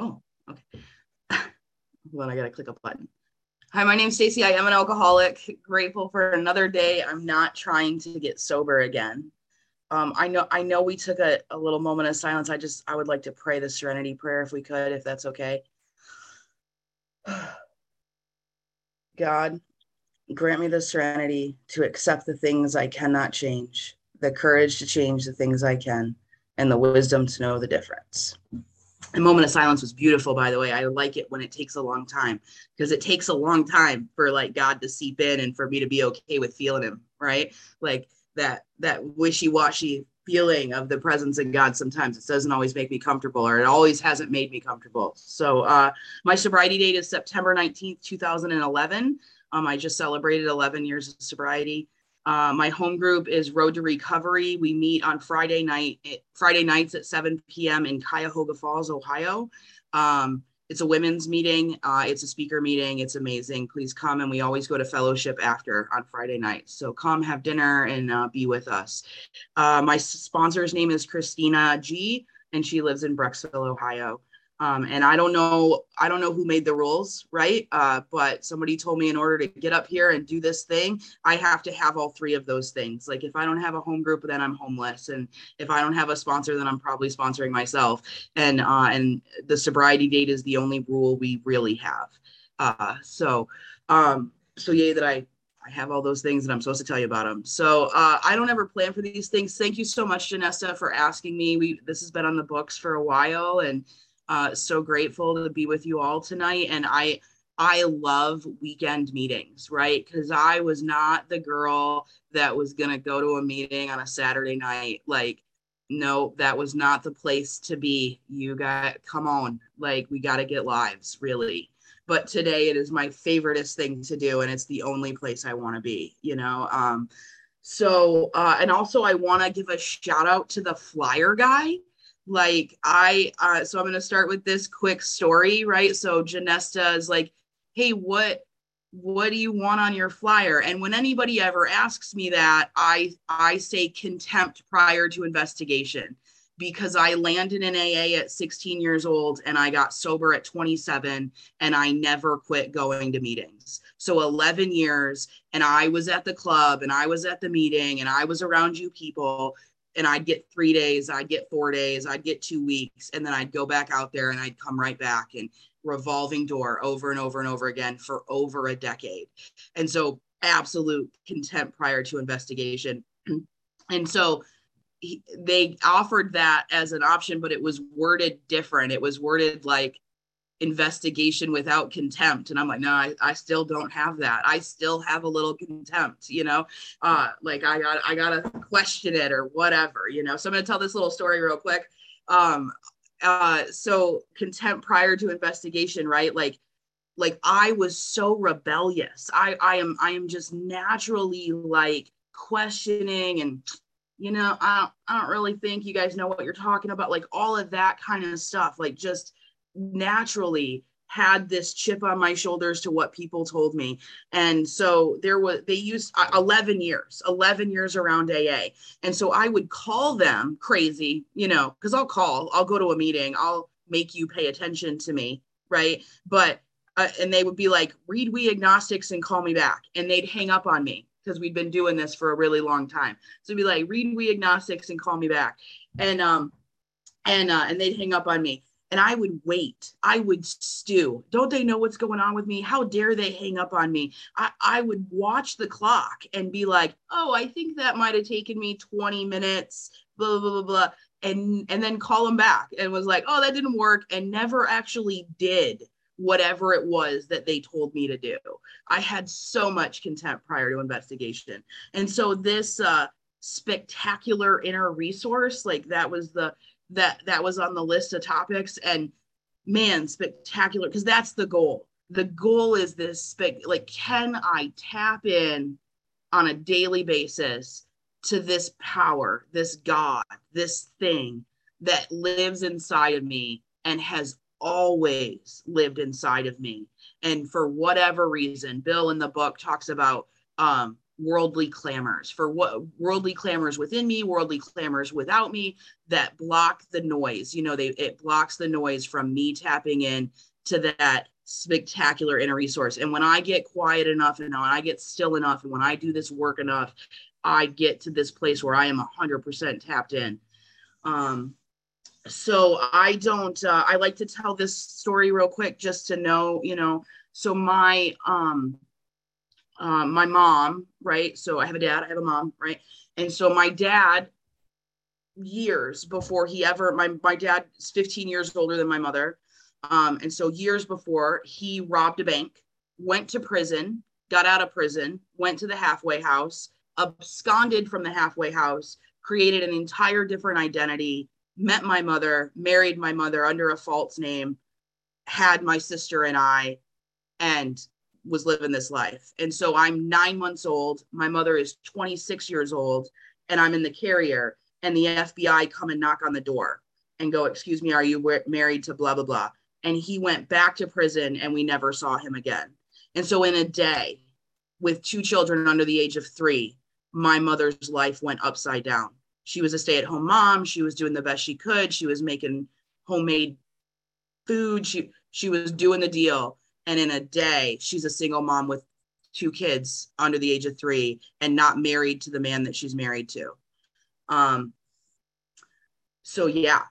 Oh, okay. Hold on, I gotta click a button. Hi, my name's Stacie. I am an alcoholic. Grateful for another day. I'm not trying to get sober again. Um, I know I know we took a, a little moment of silence. I just I would like to pray the serenity prayer if we could, if that's okay. God, grant me the serenity to accept the things I cannot change, the courage to change the things I can, and the wisdom to know the difference. A moment of silence was beautiful, by the way. I like it when it takes a long time because it takes a long time for like God to seep in and for me to be okay with feeling Him, right? Like that that wishy-washy feeling of the presence of God sometimes it doesn't always make me comfortable or it always hasn't made me comfortable. So uh, my sobriety date is September 19th, 2011. Um, I just celebrated 11 years of sobriety. Uh, my home group is Road to Recovery. We meet on Friday night, eh, Friday nights at 7 p.m. in Cuyahoga Falls, Ohio. Um, it's a women's meeting. Uh, it's a speaker meeting. It's amazing. Please come. And we always go to fellowship after on Friday nights. So come have dinner and uh, be with us. Uh, my sponsor's name is Christina G, and she lives in Brecksville, Ohio. Um, and I don't know, I don't know who made the rules, right? Uh, but somebody told me in order to get up here and do this thing, I have to have all three of those things. Like if I don't have a home group, then I'm homeless, and if I don't have a sponsor, then I'm probably sponsoring myself. And uh, and the sobriety date is the only rule we really have. Uh, so, um, so yay that I I have all those things and I'm supposed to tell you about them. So uh, I don't ever plan for these things. Thank you so much, Janessa, for asking me. We this has been on the books for a while, and uh, so grateful to be with you all tonight. And I, I love weekend meetings, right? Because I was not the girl that was going to go to a meeting on a Saturday night. Like, no, that was not the place to be. You got, come on, like, we got to get lives, really. But today it is my favoriteest thing to do. And it's the only place I want to be, you know? Um, so, uh, and also I want to give a shout out to the flyer guy like i uh, so i'm going to start with this quick story right? So Janessa is like hey what what do you want on your flyer? And when anybody ever asks me that i i say contempt prior to investigation because i landed in aa at 16 years old and i got sober at 27 and i never quit going to meetings. So 11 years and i was at the club and i was at the meeting and i was around you people and I'd get three days, I'd get four days, I'd get two weeks, and then I'd go back out there and I'd come right back and revolving door over and over and over again for over a decade. And so, absolute contempt prior to investigation. and so, he, they offered that as an option, but it was worded different. It was worded like investigation without contempt. And i'm like no I, I still don't have that. I still have a little contempt you know? Uh like i got i gotta question it or whatever you know? So i'm gonna tell this little story real quick. Um uh so contempt prior to investigation right? Like like i was so rebellious. I i am i am just naturally like questioning and you know i don't i don't really think you guys know what you're talking about like all of that kind of stuff like just naturally had this chip on my shoulders to what people told me. And so there was they used uh, 11 years 11 years around aa and so i would call them crazy you know because i'll call i'll go to a meeting i'll make you pay attention to me right? But uh, and they would be like read we agnostics and call me back and they'd hang up on me because we'd been doing this for a really long time. So be like read we agnostics and call me back and um and uh and they'd hang up on me and I would wait. I would stew. Don't they know what's going on with me? How dare they hang up on me? I, I would watch the clock and be like, oh, I think that might have taken me 20 minutes, blah, blah, blah, blah. And, and then call them back and was like, oh, that didn't work, and never actually did whatever it was that they told me to do. I had so much contempt prior to investigation. And so this uh, spectacular inner resource, like that was the that that was on the list of topics. And man spectacular because that's the goal. The goal is this spec like can i tap in on a daily basis to this power this god this thing that lives inside of me and has always lived inside of me? And for whatever reason bill in the book talks about um worldly clamors, for what worldly clamors within me, worldly clamors without me that block the noise. You know, they it blocks the noise from me tapping in to that spectacular inner resource. And when I get quiet enough and when I get still enough and when I do this work enough, I get to this place where I am 100% tapped in. Um, so I don't, uh, I like to tell this story real quick just to know, you know, so my, um, uh, my mom, right? So I have a dad, I have a mom, right? And so my dad, years before he ever, my, my dad is 15 years older than my mother. Um, and so years before he robbed a bank, went to prison, got out of prison, went to the halfway house, absconded from the halfway house, created an entire different identity, met my mother, married my mother under a false name, had my sister and I, and was living this life. And so I'm nine months old. My mother is 26 years old, and I'm in the carrier, and the FBI come and knock on the door and go, Excuse me, are you married to blah, blah, blah? And he went back to prison, and we never saw him again. And so, in a day, with two children under the age of three, my mother's life went upside down. She was a stay at home mom. She was doing the best she could. She was making homemade food. She, she was doing the deal. And in a day, she's a single mom with two kids under the age of three and not married to the man that she's married to. Um, so yeah,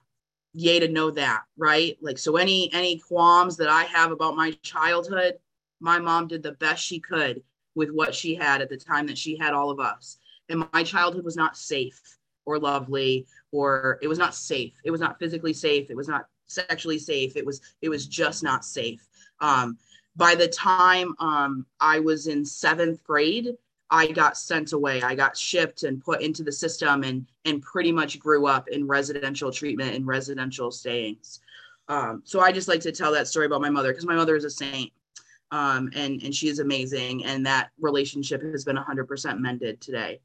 yay to know that, right? Like, so any any qualms that I have about my childhood, my mom did the best she could with what she had at the time that she had all of us. And my childhood was not safe or lovely, or it was not safe. It was not physically safe. It was not sexually safe. It was it was just not safe. Um, by the time um, I was in seventh grade, I got sent away. I got shipped and put into the system and and pretty much grew up in residential treatment and residential stayings. Um, so I just like to tell that story about my mother because my mother is a saint um, and and she is amazing and that relationship has been 100% mended today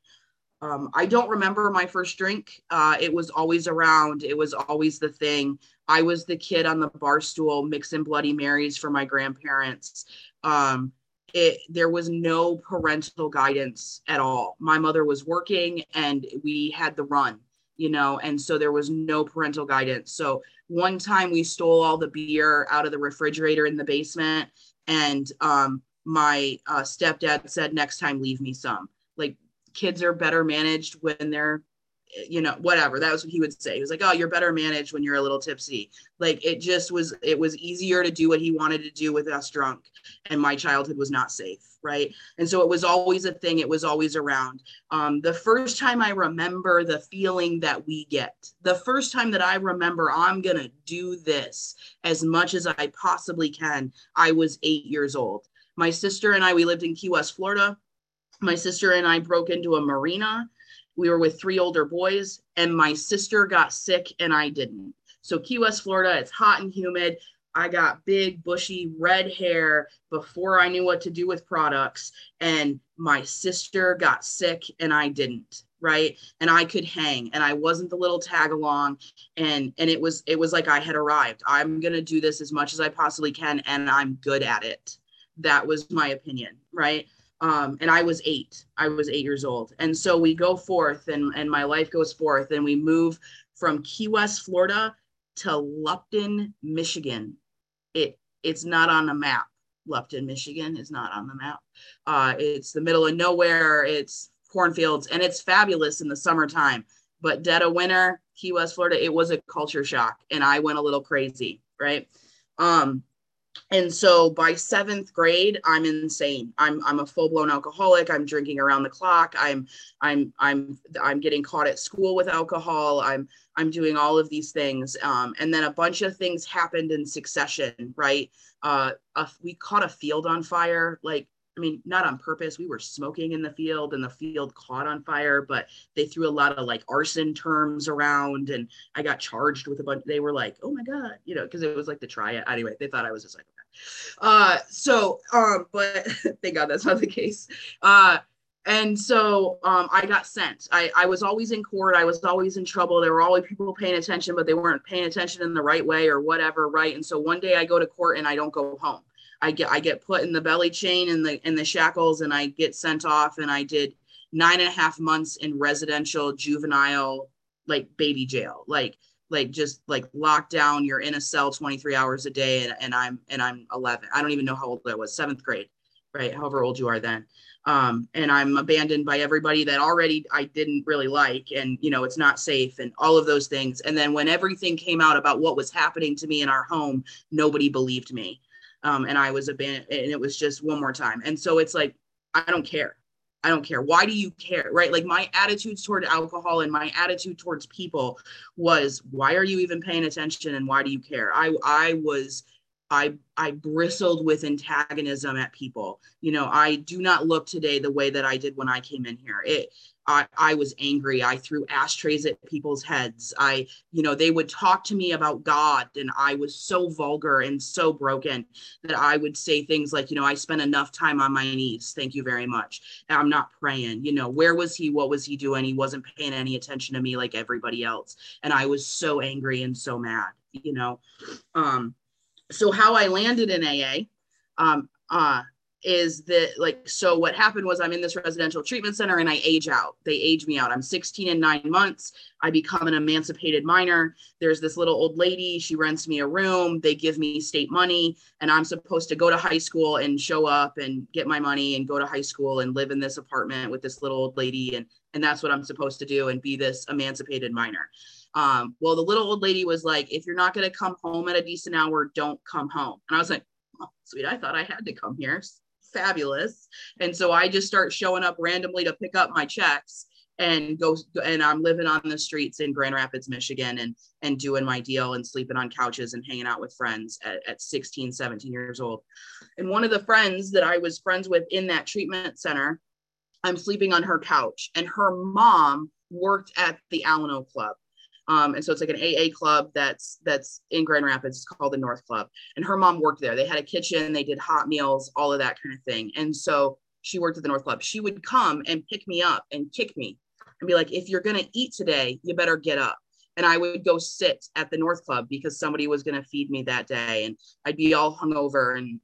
um, i don't remember my first drink. Uh, it was always around. It was always the thing. I was the kid on the bar stool mixing bloody marys for my grandparents. Um, it, there was no parental guidance at all. My mother was working and we had the run you know and so there was no parental guidance. So one time we stole all the beer out of the refrigerator in the basement and um, my uh, stepdad said next time leave me some. Like kids are better managed when they're you know whatever. That was what he would say. He was like oh you're better managed when you're a little tipsy. Like it just was it was easier to do what he wanted to do with us drunk and my childhood was not safe right? And so it was always a thing. It was always around. Um, the first time i remember the feeling that we get the first time that i remember i'm gonna do this as much as i possibly can i was eight years old. My sister and i we lived in key west florida my sister and i broke into a marina we were with three older boys, and my sister got sick and I didn't. So, Key West, Florida, it's hot and humid. I got big, bushy, red hair before I knew what to do with products. And my sister got sick and I didn't right and i could hang and i wasn't the little tag along and and it was it was like i had arrived i'm going to do this as much as i possibly can and i'm good at it that was my opinion right um, and I was eight. I was eight years old, and so we go forth, and and my life goes forth, and we move from Key West, Florida, to Lupton, Michigan. It it's not on the map. Lupton, Michigan is not on the map. Uh, it's the middle of nowhere. It's cornfields, and it's fabulous in the summertime. But dead of winter, Key West, Florida, it was a culture shock, and I went a little crazy, right? Um, and so by seventh grade i'm insane. I'm i'm a full-blown alcoholic. I'm drinking around the clock. I'm i'm i'm i'm getting caught at school with alcohol. I'm i'm doing all of these things. Um, and then a bunch of things happened in succession right? Uh, a, we caught a field on fire like I mean, not on purpose. We were smoking in the field and the field caught on fire, but they threw a lot of like arson terms around and I got charged with a bunch. They were like, oh my God, you know, because it was like the triad. Anyway, they thought I was a psychopath. Uh, so, um, but thank God that's not the case. Uh, and so um, I got sent. I, I was always in court. I was always in trouble. There were always people paying attention, but they weren't paying attention in the right way or whatever, right? And so one day I go to court and I don't go home. I get I get put in the belly chain and the in the shackles and I get sent off and I did nine and a half months in residential juvenile like baby jail. Like like just like locked down, you're in a cell 23 hours a day and, and I'm and I'm 11. I don't even know how old I was, seventh grade, right? However old you are then. Um, and I'm abandoned by everybody that already I didn't really like, and you know it's not safe, and all of those things. And then when everything came out about what was happening to me in our home, nobody believed me um, and I was abandoned, and it was just one more time. And so it's like, I don't care. I don't care. Why do you care? Right. Like my attitudes toward alcohol and my attitude towards people was, why are you even paying attention and why do you care? I I was I I bristled with antagonism at people. You know, I do not look today the way that I did when I came in here. It I, I was angry. I threw ashtrays at people's heads. I, you know, they would talk to me about God, and I was so vulgar and so broken that I would say things like, you know, I spent enough time on my knees. Thank you very much. I'm not praying. You know, where was he? What was he doing? He wasn't paying any attention to me like everybody else. And I was so angry and so mad, you know. Um, so how I landed in AA, um, uh, is that like so what happened was i'm in this residential treatment center and i age out. They age me out. I'm 16 and nine months. I become an emancipated minor. There's this little old lady. She rents me a room. They give me state money. And i'm supposed to go to high school and show up and get my money and go to high school and live in this apartment with this little old lady. And and that's what i'm supposed to do and be this emancipated minor um, well the little old lady was like if you're not going to come home at a decent hour don't come home and i was like oh, sweet i thought i had to come here fabulous. And so I just start showing up randomly to pick up my checks and go and I'm living on the streets in Grand Rapids, Michigan and and doing my deal and sleeping on couches and hanging out with friends at, at 16, 17 years old. And one of the friends that I was friends with in that treatment center, I'm sleeping on her couch and her mom worked at the Alano Club. Um, and so it's like an AA club that's that's in Grand Rapids. It's called the North Club. And her mom worked there. They had a kitchen, they did hot meals, all of that kind of thing. And so she worked at the North Club. She would come and pick me up and kick me and be like, if you're gonna eat today, you better get up. And I would go sit at the North Club because somebody was gonna feed me that day. And I'd be all hungover and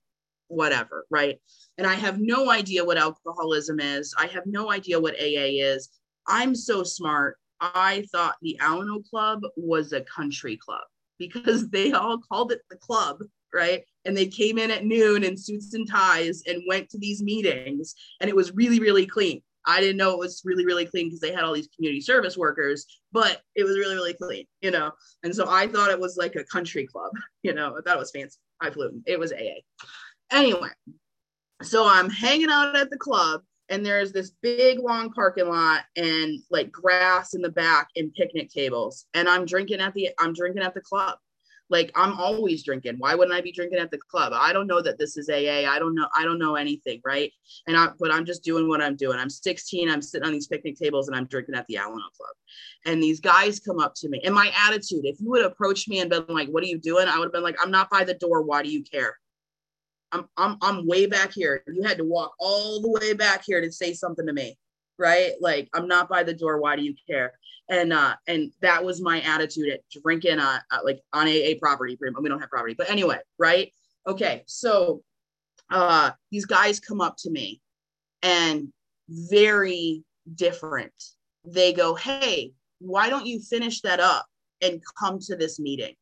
whatever, right? And I have no idea what alcoholism is. I have no idea what AA is. I'm so smart I thought the Alano Club was a country club because they all called it the club, right? And they came in at noon in suits and ties and went to these meetings, and it was really, really clean. I didn't know it was really, really clean because they had all these community service workers, but it was really, really clean, you know. And so I thought it was like a country club, you know. I thought it was fancy. I flew. It was AA. Anyway, so I'm hanging out at the club and there's this big long parking lot and like grass in the back and picnic tables. And i'm drinking at the i'm drinking at the club. Like i'm always drinking. Why wouldn't i be drinking at the club? I don't know that this is aa i don't know i don't know anything right? And i but i'm just doing what i'm doing. I'm 16 i'm sitting on these picnic tables and i'm drinking at the alano club. And these guys come up to me. And my attitude if you would approach me and been like what are you doing? I would have been like i'm not by the door. Why do you care I'm, I'm, I'm way back here. You had to walk all the way back here to say something to me, right? Like I'm not by the door. Why do you care? And uh, and that was my attitude at drinking uh, like on AA property. We don't have property, but anyway, right? Okay, so uh, these guys come up to me, and very different. They go, "Hey, why don't you finish that up and come to this meeting?"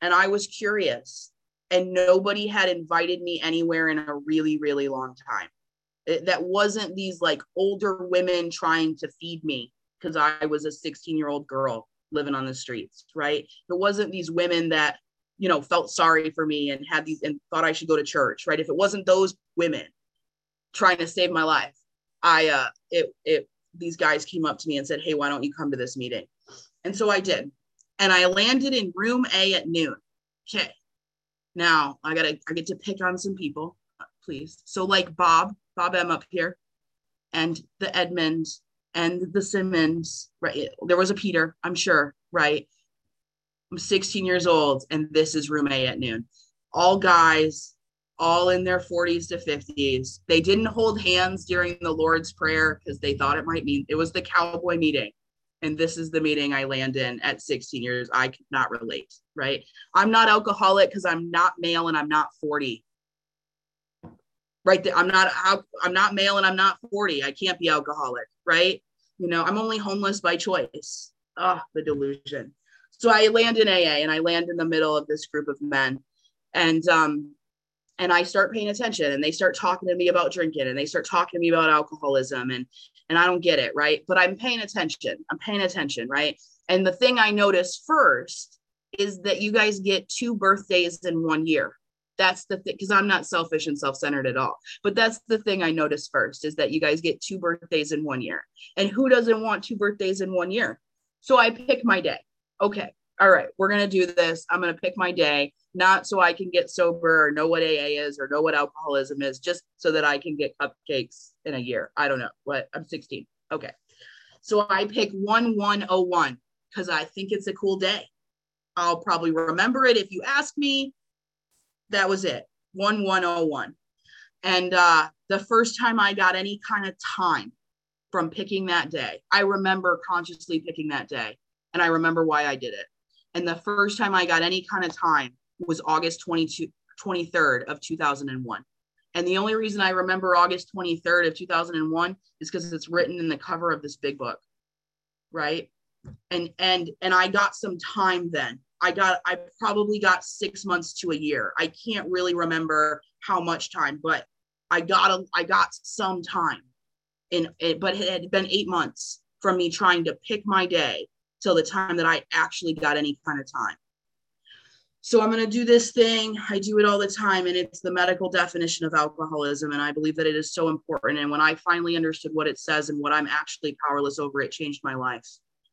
And I was curious and nobody had invited me anywhere in a really really long time. It, that wasn't these like older women trying to feed me because i was a 16 year old girl living on the streets right? It wasn't these women that you know felt sorry for me and had these and thought i should go to church right? If it wasn't those women trying to save my life i uh it it these guys came up to me and said hey why don't you come to this meeting? And so i did. And i landed in room a at noon. Okay now I gotta I get to pick on some people, uh, please. So like Bob, Bob M up here, and the Edmonds and the Simmons, right? There was a Peter, I'm sure, right? I'm 16 years old, and this is room A at noon. All guys, all in their 40s to 50s. They didn't hold hands during the Lord's Prayer because they thought it might mean it was the cowboy meeting and this is the meeting I land in at 16 years. I could not relate, right? I'm not alcoholic because I'm not male and I'm not 40. right. I'm not I'm not male and I'm not 40. I can't be alcoholic, right? You know, I'm only homeless by choice. Oh, the delusion. So I land in AA and I land in the middle of this group of men. And um and I start paying attention and they start talking to me about drinking and they start talking to me about alcoholism and and I don't get it, right? But I'm paying attention. I'm paying attention, right? And the thing I notice first is that you guys get two birthdays in one year. That's the thing, because I'm not selfish and self centered at all. But that's the thing I notice first is that you guys get two birthdays in one year. And who doesn't want two birthdays in one year? So I pick my day. Okay, all right, we're going to do this. I'm going to pick my day, not so I can get sober or know what AA is or know what alcoholism is, just so that I can get cupcakes in a year. I don't know what I'm 16. Okay. So I pick 1101 because I think it's a cool day. I'll probably remember it if you ask me. That was it, 1101. And uh, the first time I got any kind of time from picking that day, I remember consciously picking that day and I remember why I did it. And the first time I got any kind of time was August 22, 23rd of 2001. And the only reason I remember August 23rd of 2001 is because it's written in the cover of this big book. Right and and and i got some time then i got i probably got six months to a year i can't really remember how much time but i got a i got some time in it but it had been eight months from me trying to pick my day till the time that i actually got any kind of time so i'm going to do this thing i do it all the time and it's the medical definition of alcoholism and i believe that it is so important and when i finally understood what it says and what i'm actually powerless over it changed my life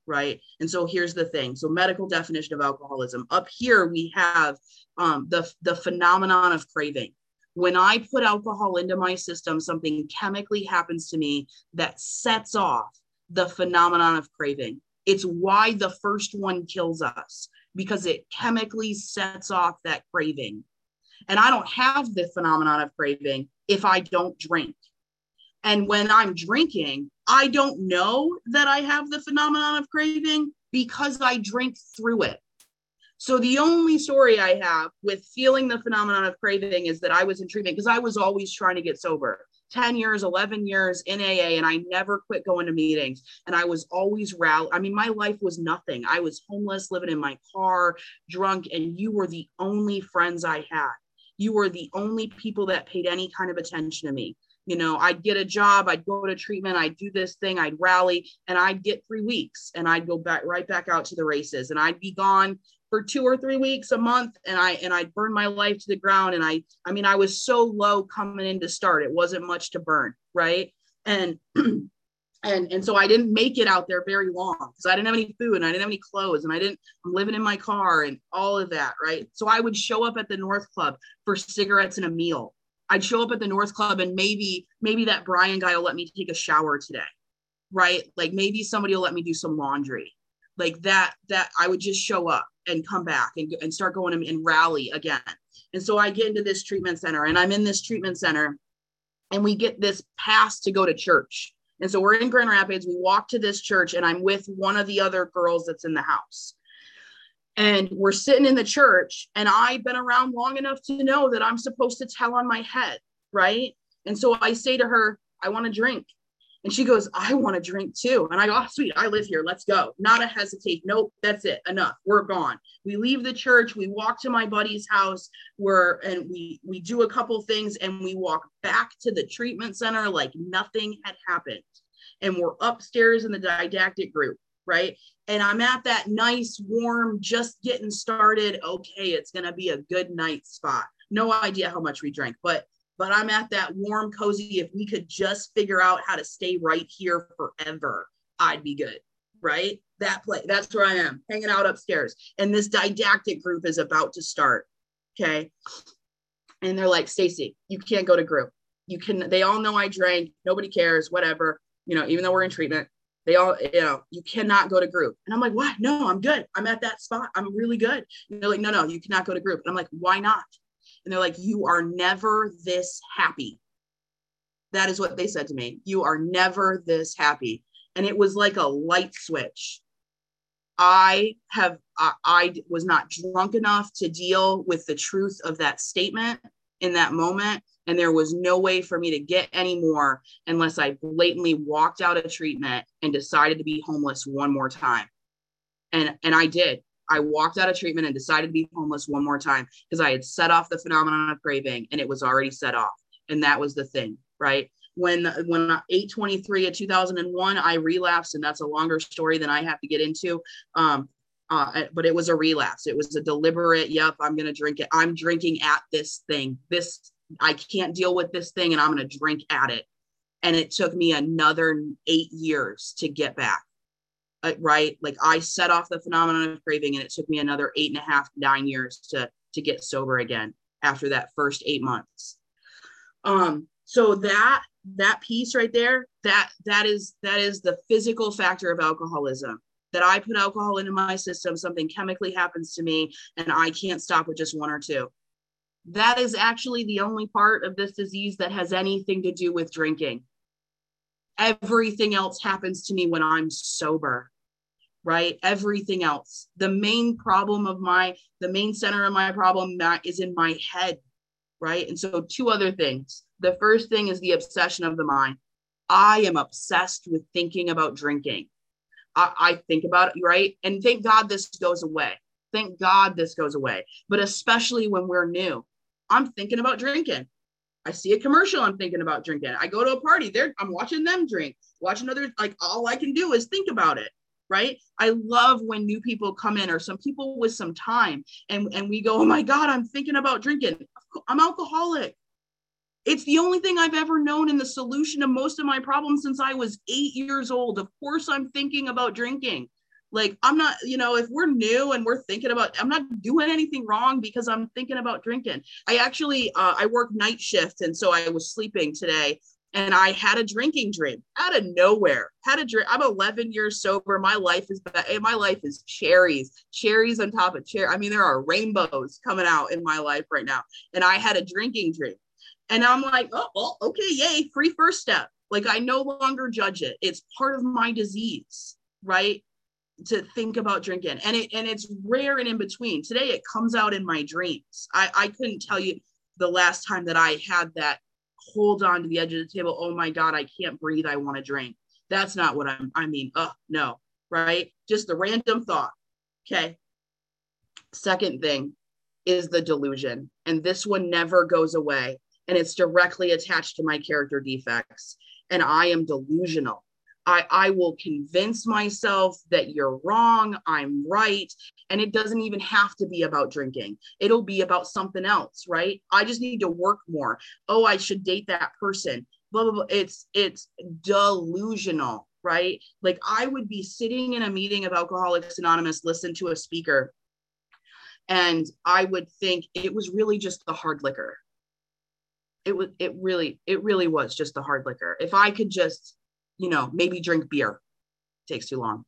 right? And so here's the thing. So medical definition of alcoholism. Up here we have um, the the phenomenon of craving. When I put alcohol into my system, something chemically happens to me that sets off the phenomenon of craving. It's why the first one kills us because it chemically sets off that craving. And I don't have the phenomenon of craving if I don't drink. And when I'm drinking, I don't know that I have the phenomenon of craving because I drink through it. So the only story I have with feeling the phenomenon of craving is that I was in treatment because I was always trying to get sober. 10 years, 11 years in AA, and I never quit going to meetings. And I was always rally. I mean, my life was nothing. I was homeless, living in my car, drunk, and you were the only friends I had. You were the only people that paid any kind of attention to me you know i'd get a job i'd go to treatment i'd do this thing i'd rally and i'd get three weeks and i'd go back right back out to the races and i'd be gone for two or three weeks a month and i and i burned my life to the ground and i i mean i was so low coming in to start. It wasn't much to burn right? And and and so I didn't make it out there very long because I didn't have any food and I didn't have any clothes and I didn't I'm living in my car and all of that right? So I would show up at the North Club for cigarettes and a meal. I'd show up at the North Club and maybe maybe that Brian guy will let me take a shower today, right? Like maybe somebody will let me do some laundry, like that. That I would just show up and come back and, and start going and rally again. And so I get into this treatment center and I'm in this treatment center and we get this pass to go to church. And so we're in Grand Rapids. We walk to this church and I'm with one of the other girls that's in the house and we're sitting in the church and i've been around long enough to know that i'm supposed to tell on my head right and so i say to her i want to drink and she goes i want to drink too. And i go oh, sweet i live here. Let's go. Not a hesitate. Nope that's it. Enough. We're gone. We leave the church. We walk to my buddy's house. Where and we we do a couple things and we walk back to the treatment center like nothing had happened. And we're upstairs in the didactic group right? And I'm at that nice, warm, just getting started. Okay, it's gonna be a good night spot. No idea how much we drank, but but I'm at that warm, cozy. If we could just figure out how to stay right here forever, I'd be good, right? That place, that's where I am, hanging out upstairs. And this didactic group is about to start. Okay. And they're like, Stacie, you can't go to group. You can, they all know I drank, nobody cares, whatever, you know, even though we're in treatment, they all, you know, you cannot go to group. And I'm like, what? No, I'm good. I'm at that spot. I'm really good. And they're like, no, no, you cannot go to group. And I'm like, why not? And they're like, you are never this happy. That is what they said to me. You are never this happy. And it was like a light switch. I have, I, I was not drunk enough to deal with the truth of that statement in that moment And there was no way for me to get any more unless I blatantly walked out of treatment and decided to be homeless one more time. And, and I did. I walked out of treatment and decided to be homeless one more time because I had set off the phenomenon of craving and it was already set off. And that was the thing, right? When when 823 of 2001, I relapsed, and that's a longer story than I have to get into. Um, uh, but it was a relapse. It was a deliberate, yep, I'm to drink it. I'm drinking at this thing. This, I can't deal with this thing and I'm to drink at it. And it took me another eight years to get back right? Like I set off the phenomenon of craving, and it took me another eight and a half, nine years to to get sober again after that first eight months. Um, so that that piece right there, that that is that is the physical factor of alcoholism. That I put alcohol into my system, something chemically happens to me, and I can't stop with just one or two. That is actually the only part of this disease that has anything to do with drinking everything else happens to me when I'm sober right? Everything else. The main problem of my the main center of my problem is in my head right? And so two other things. The first thing is the obsession of the mind. I am obsessed with thinking about drinking. I, I think about it right? And thank god this goes away. Thank god this goes away. But especially when we're new i'm thinking about drinking I see a commercial, I'm thinking about drinking. I go to a party, there I'm watching them drink, watching others. Like all I can do is think about it. Right. I love when new people come in or some people with some time and, and we go, Oh my God, I'm thinking about drinking. I'm alcoholic. It's the only thing I've ever known in the solution to most of my problems since I was eight years old. Of course, I'm thinking about drinking like i'm not you know if we're new and we're thinking about i'm not doing anything wrong because i'm thinking about drinking. I actually uh, i work night shift and so i was sleeping today and i had a drinking dream out of nowhere. Had a drink i'm 11 years sober. My life is my life is cherries cherries on top of cherry i mean there are rainbows coming out in my life right now and i had a drinking dream. And i'm like oh okay yay free first step. Like i no longer judge it. It's part of my disease right to think about drinking. And it and it's rare and in between. Today it comes out in my dreams. I i couldn't tell you the last time that i had that hold on to the edge of the table oh my god i can't breathe i want to drink. That's not what i'm i mean oh no right? Just the random thought okay? Second thing is the delusion. And this one never goes away. And it's directly attached to my character defects. And i am delusional I, I will convince myself that you're wrong, I'm right. And it doesn't even have to be about drinking, it'll be about something else, right? I just need to work more. Oh, I should date that person. Blah, blah, blah. It's it's delusional, right? Like I would be sitting in a meeting of Alcoholics Anonymous, listen to a speaker, and I would think it was really just the hard liquor. It was it really, it really was just the hard liquor. If I could just you know, maybe drink beer. takes too long.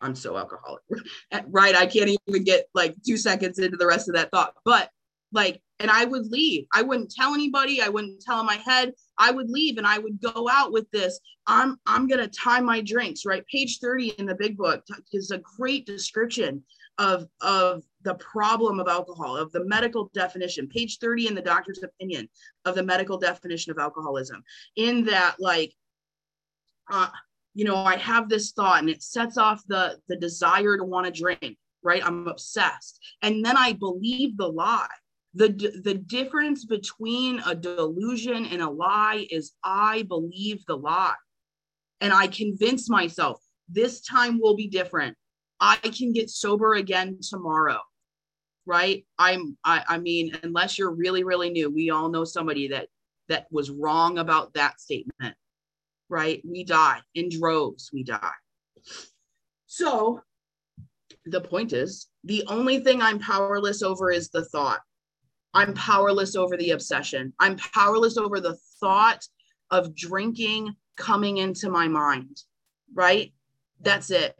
I'm so alcoholic, right? I can't even get like two seconds into the rest of that thought. But like, and I would leave. I wouldn't tell anybody. I wouldn't tell in my head. I would leave and I would go out with this. I'm I'm gonna time my drinks, right? Page 30 in the big book is a great description of of the problem of alcohol, of the medical definition. Page 30 in the doctor's opinion of the medical definition of alcoholism. In that, like uh, you know, I have this thought and it sets off the the desire to want to drink, right? I'm obsessed. And then I believe the lie. The, the difference between a delusion and a lie is I believe the lie. And I convince myself this time will be different. I can get sober again tomorrow. Right. I'm I, I mean, unless you're really, really new, we all know somebody that that was wrong about that statement right? We die in droves, we die. So the point is the only thing I'm powerless over is the thought. I'm powerless over the obsession. I'm powerless over the thought of drinking coming into my mind, right? That's it.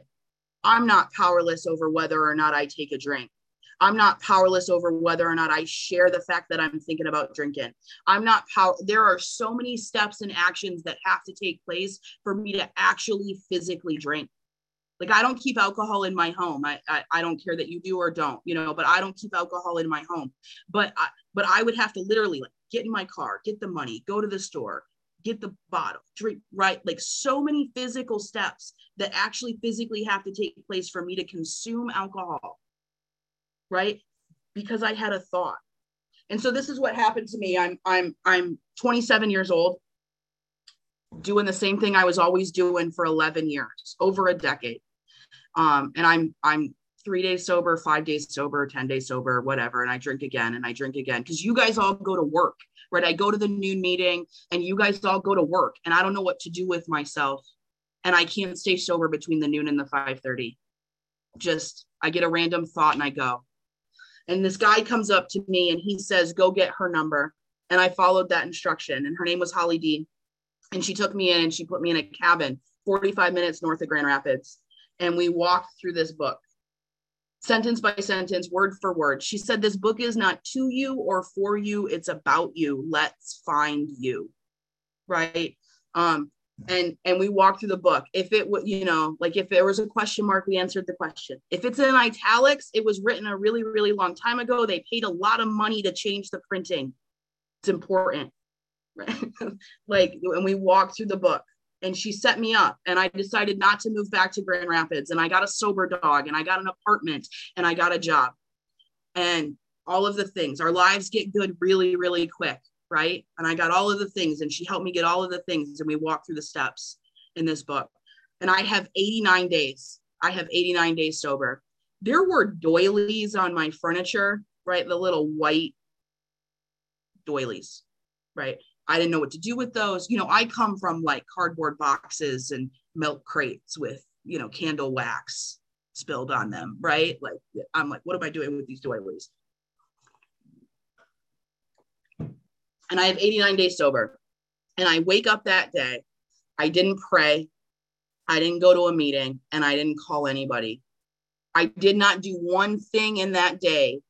I'm not powerless over whether or not I take a drink. I'm not powerless over whether or not I share the fact that I'm thinking about drinking. I'm not power. There are so many steps and actions that have to take place for me to actually physically drink. Like I don't keep alcohol in my home. I, I, I don't care that you do or don't, you know, but I don't keep alcohol in my home. But I, but I would have to literally like get in my car, get the money, go to the store, get the bottle, drink, right? Like so many physical steps that actually physically have to take place for me to consume alcohol, right? Because I had a thought. And so this is what happened to me. I'm I'm I'm 27 years old, doing the same thing I was always doing for 11 years, over a decade. Um, and I'm I'm three days sober, five days sober, 10 days sober, whatever. And I drink again and I drink again because you guys all go to work, right? I go to the noon meeting and you guys all go to work and I don't know what to do with myself. And I can't stay sober between the noon and the 5:30. Just I get a random thought and I go. And this guy comes up to me and he says, Go get her number. And I followed that instruction. And her name was Holly D. And she took me in and she put me in a cabin 45 minutes north of Grand Rapids. And we walked through this book sentence by sentence, word for word. She said, This book is not to you or for you, it's about you. Let's find you. Right. Um, and and we walked through the book. If it would, you know, like if there was a question mark, we answered the question. If it's in italics, it was written a really, really long time ago. They paid a lot of money to change the printing. It's important. Right. like, and we walked through the book and she set me up and i decided not to move back to grand rapids and i got a sober dog and i got an apartment and i got a job and all of the things our lives get good really really quick right and i got all of the things and she helped me get all of the things and we walked through the steps in this book and i have 89 days i have 89 days sober there were doilies on my furniture right the little white doilies right I didn't know what to do with those. You know, I come from like cardboard boxes and milk crates with, you know, candle wax spilled on them, right? Like, I'm like, what am I doing with these doilies? And I have 89 days sober. And I wake up that day. I didn't pray. I didn't go to a meeting and I didn't call anybody. I did not do one thing in that day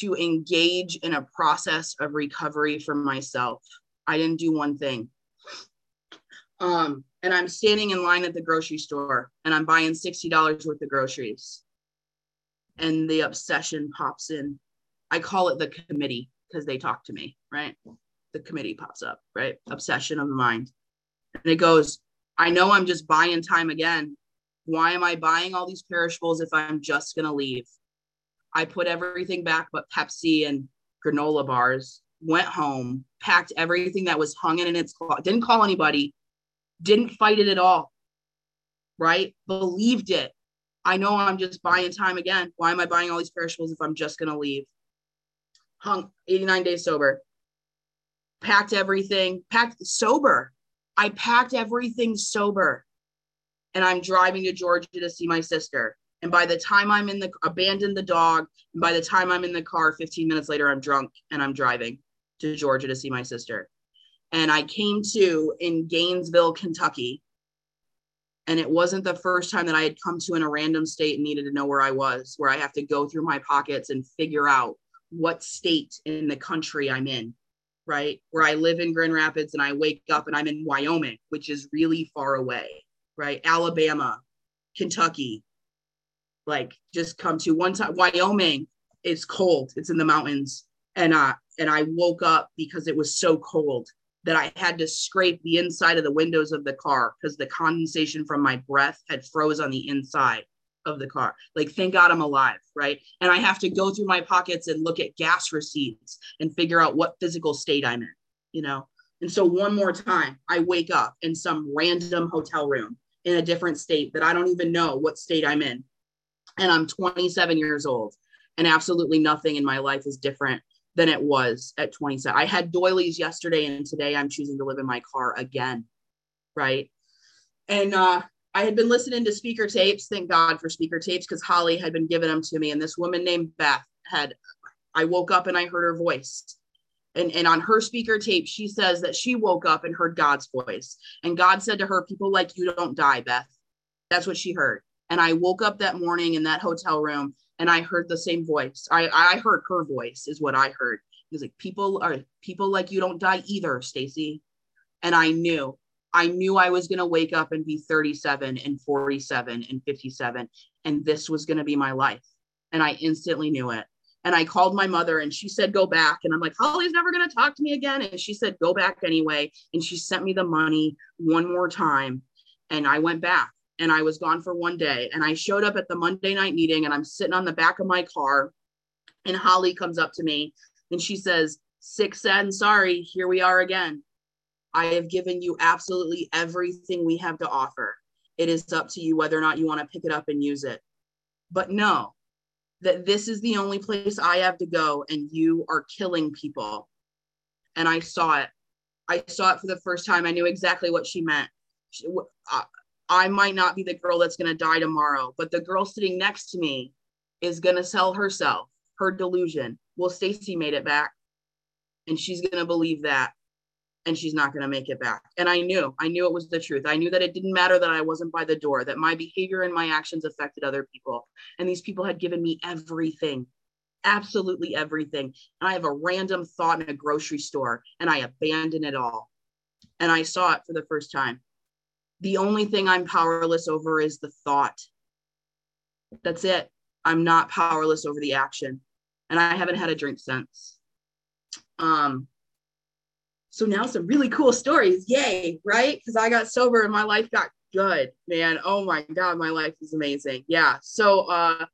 to engage in a process of recovery for myself. I didn't do one thing. Um, and I'm standing in line at the grocery store and I'm buying $60 worth of groceries. And the obsession pops in. I call it the committee because they talk to me, right? The committee pops up, right? Obsession of the mind. And it goes, I know I'm just buying time again. Why am I buying all these perishables if I'm just going to leave? I put everything back but Pepsi and granola bars went home, packed everything that was hung in its closet, didn't call anybody, didn't fight it at all, right? Believed it. I know I'm just buying time again. Why am I buying all these perishables if I'm just going to leave? Hung 89 days sober, packed everything, packed sober. I packed everything sober. And I'm driving to Georgia to see my sister. And by the time I'm in the abandoned the dog, and by the time I'm in the car, 15 minutes later, I'm drunk and I'm driving to Georgia to see my sister. And I came to in Gainesville, Kentucky. And it wasn't the first time that I had come to in a random state and needed to know where I was, where I have to go through my pockets and figure out what state in the country I'm in, right? Where I live in Grand Rapids and I wake up and I'm in Wyoming, which is really far away, right? Alabama, Kentucky, like just come to one time. Wyoming is cold, it's in the mountains. And uh, and I woke up because it was so cold that I had to scrape the inside of the windows of the car because the condensation from my breath had froze on the inside of the car. Like, thank God I'm alive, right? And I have to go through my pockets and look at gas receipts and figure out what physical state I'm in, you know? And so, one more time, I wake up in some random hotel room in a different state that I don't even know what state I'm in. And I'm 27 years old, and absolutely nothing in my life is different than it was at 27. I had doilies yesterday and today I'm choosing to live in my car again. Right. And uh, I had been listening to speaker tapes. Thank God for speaker tapes because Holly had been giving them to me. And this woman named Beth had, I woke up and I heard her voice. And, and on her speaker tape, she says that she woke up and heard God's voice. And God said to her, People like you don't die, Beth. That's what she heard. And I woke up that morning in that hotel room and I heard the same voice. I I heard her voice is what I heard. He's like, people are people like you don't die either, Stacie. And I knew, I knew I was gonna wake up and be 37 and 47 and 57, and this was gonna be my life. And I instantly knew it. And I called my mother and she said, go back. And I'm like, Holly's never going to talk to me again. And she said, go back anyway. And she sent me the money one more time. And I went back and I was gone for one day. And I showed up at the Monday night meeting and I'm sitting on the back of my car. And Holly comes up to me and she says, sad, and sorry, here we are again. I have given you absolutely everything we have to offer. It is up to you whether or not you want to pick it up and use it. But no, that this is the only place I have to go and you are killing people. And I saw it. I saw it for the first time. I knew exactly what she meant. She, I, I might not be the girl that's going to die tomorrow, but the girl sitting next to me is going to sell herself, her delusion. Well, Stacie made it back and she's going to believe that and she's not going to make it back. And I knew, I knew it was the truth. I knew that it didn't matter that I wasn't by the door, that my behavior and my actions affected other people. And these people had given me everything, absolutely everything. And I have a random thought in a grocery store and I abandon it all. And I saw it for the first time. The only thing I'm powerless over is the thought. That's it. I'm not powerless over the action. And I haven't had a drink since. Um, so now some really cool stories. Yay, right? Because I got sober and my life got good, man. Oh my God, my life is amazing. Yeah. So uh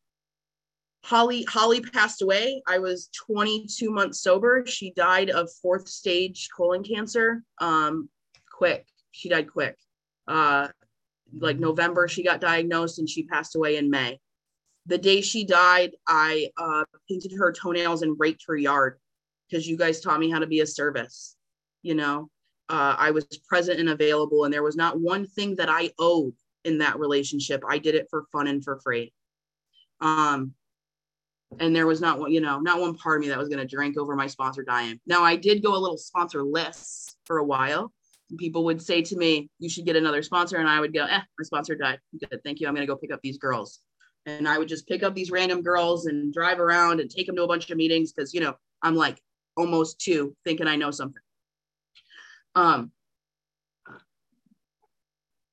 Holly Holly passed away. I was 22 months sober. She died of fourth stage colon cancer. Um, quick. She died quick. Uh like November she got diagnosed and she passed away in May. The day she died, I uh, painted her toenails and raked her yard because you guys taught me how to be a service you know uh, i was present and available and there was not one thing that i owed in that relationship. I did it for fun and for free. Um and there was not one you know not one part of me that was going to drink over my sponsor dying. Now i did go a little sponsorless for a while. People would say to me you should get another sponsor and i would go eh my sponsor died. Good. Thank you. I'm going to go pick up these girls. And i would just pick up these random girls and drive around and take them to a bunch of meetings because you know i'm like almost two thinking i know something um,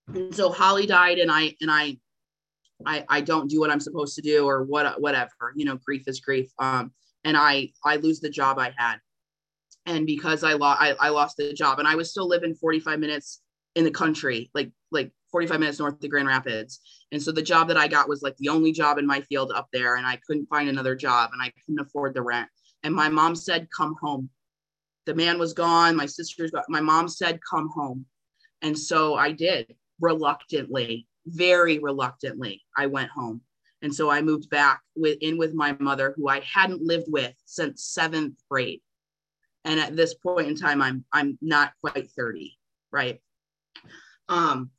and so Holly died, and I and I, I I don't do what I'm supposed to do, or what whatever. You know, grief is grief. Um, and I I lose the job I had, and because I lost I, I lost the job, and I was still living 45 minutes in the country, like like 45 minutes north of Grand Rapids. And so the job that I got was like the only job in my field up there, and I couldn't find another job, and I couldn't afford the rent. And my mom said, "Come home." The man was gone. My sister's got, my mom said, come home. And so I did reluctantly, very reluctantly. I went home. And so I moved back with, in with my mother, who I hadn't lived with since seventh grade. And at this point in time, I'm I'm not quite 30, right? Um,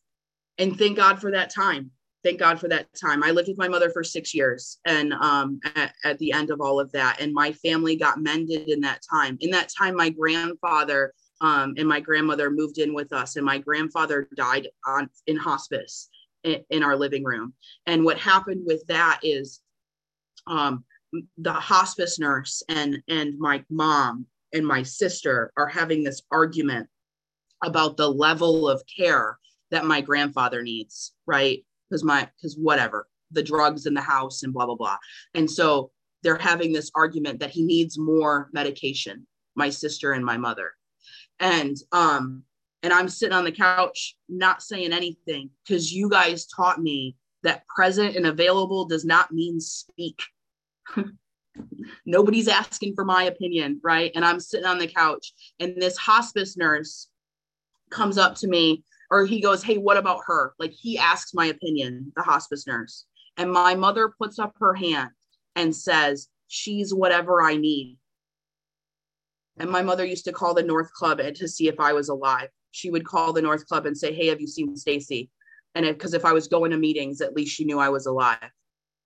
and thank God for that time thank God for that time. I lived with my mother for six years, and um, at, at, the end of all of that, and my family got mended in that time. In that time, my grandfather um, and my grandmother moved in with us, and my grandfather died on in hospice in, in our living room. And what happened with that is, um, the hospice nurse and and my mom and my sister are having this argument about the level of care that my grandfather needs, right? Because my because whatever the drugs in the house and blah blah blah. And so they're having this argument that he needs more medication my sister and my mother. And um and i'm sitting on the couch not saying anything because you guys taught me that present and available does not mean speak. Nobody's asking for my opinion right? And i'm sitting on the couch and this hospice nurse comes up to me or he goes, Hey, what about her? Like he asks my opinion, the hospice nurse. And my mother puts up her hand and says, She's whatever I need. And my mother used to call the North Club to see if I was alive. She would call the North Club and say, Hey, have you seen Stacie? And because if I was going to meetings, at least she knew I was alive.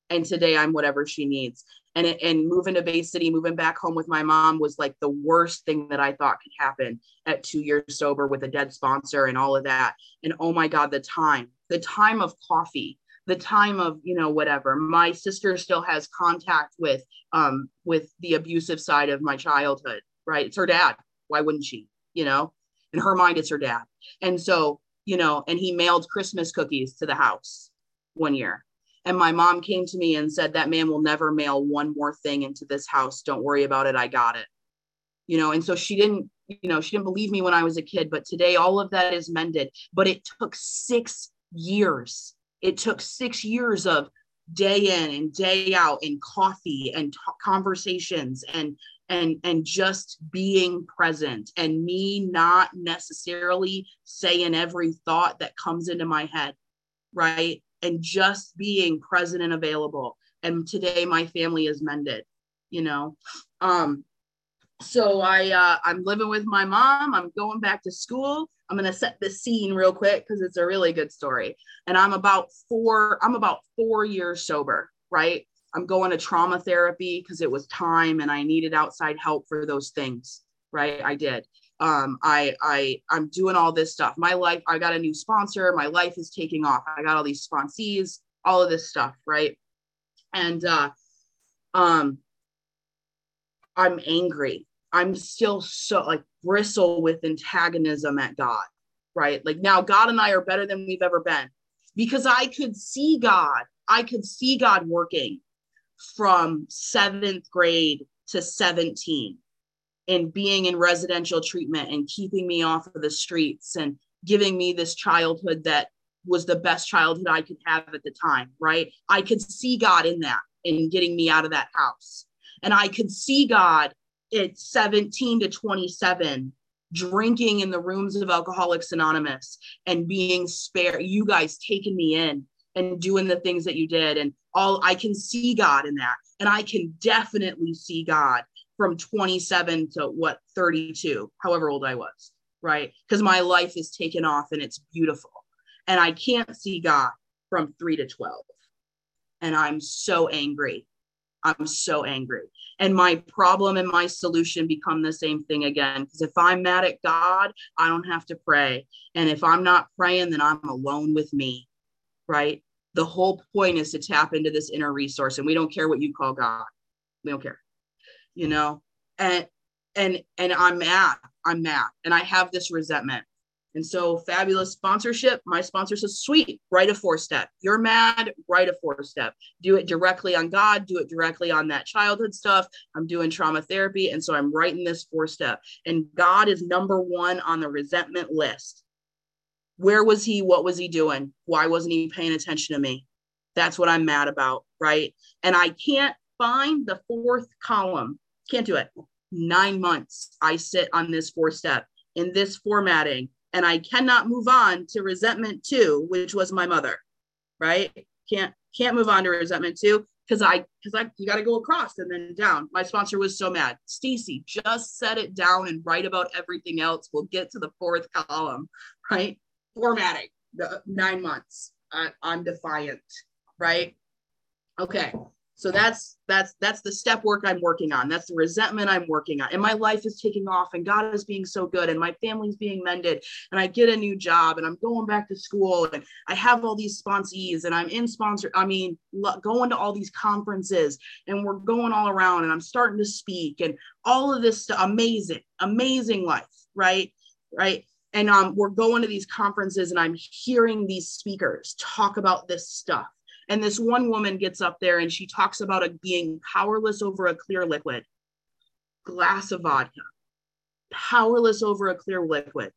And today I'm whatever she needs and and moving to Bay City, moving back home with my mom was like the worst thing that I thought could happen at two years sober with a dead sponsor and all of that. And oh my God, the time, the time of coffee, the time of you know whatever. My sister still has contact with um with the abusive side of my childhood. Right, it's her dad. Why wouldn't she? You know, in her mind, it's her dad. And so you know, and he mailed Christmas cookies to the house one year And my mom came to me and said, That man will never mail one more thing into this house. Don't worry about it. I got it. You know, and so she didn't, you know, she didn't believe me when I was a kid, but today all of that is mended. But it took six years. It took six years of day in and day out in coffee and t- conversations and and and just being present and me not necessarily saying every thought that comes into my head right and just being present and available. And today my family is mended you know? Um so i uh i'm living with my mom. I'm going back to school. I'm to set the scene real quick because it's a really good story. And i'm about four i'm about four years sober right? I'm going to trauma therapy because it was time and i needed outside help for those things right? I did um i i i'm doing all this stuff. My life i got a new sponsor. My life is taking off. I got all these sponsees all of this stuff right? And uh um i'm angry. I'm still so like bristle with antagonism at god right? Like now god and i are better than we've ever been because i could see god. I could see god working from seventh grade to 17 and being in residential treatment and keeping me off of the streets and giving me this childhood that was the best childhood I could have at the time, right? I could see God in that in getting me out of that house. And I could see God at 17 to 27 drinking in the rooms of Alcoholics Anonymous and being spared, you guys taking me in and doing the things that you did. And all I can see God in that. And I can definitely see God from 27 to what 32 however old i was right? Because my life is taken off and it's beautiful. And i can't see god from 3 to 12 and i'm so angry. I'm so angry. And my problem and my solution become the same thing again. Because if i'm mad at god i don't have to pray. And if i'm not praying then i'm alone with me right? The whole point is to tap into this inner resource. And we don't care what you call god. We don't care you know? And and and i'm mad i'm mad. And i have this resentment. And so fabulous sponsorship. My sponsor says sweet write a four step. You're mad write a four step. Do it directly on god do it directly on that childhood stuff. I'm doing trauma therapy and so i'm writing this four step. And god is number one on the resentment list. Where was he? What was he doing? Why wasn't he paying attention to me? That's what i'm mad about right? And i can't find the fourth column can't do it. Nine months I sit on this four step in this formatting, and I cannot move on to resentment two, which was my mother, right? Can't can't move on to resentment two because I because I you got to go across and then down. My sponsor was so mad. Stacie, just set it down and write about everything else. We'll get to the fourth column, right? Formatting the nine months. I, I'm defiant, right? Okay, so that's that's that's the step work i'm working on. That's the resentment i'm working on. And my life is taking off and god is being so good and my family's being mended and i get a new job and i'm going back to school and i have all these sponsees and i'm in sponsor i mean going to all these conferences and we're going all around and i'm starting to speak and all of this stuff amazing amazing life right? Right? And um, we're going to these conferences and i'm hearing these speakers talk about this stuff and this one woman gets up there and she talks about a, being powerless over a clear liquid, glass of vodka, powerless over a clear liquid,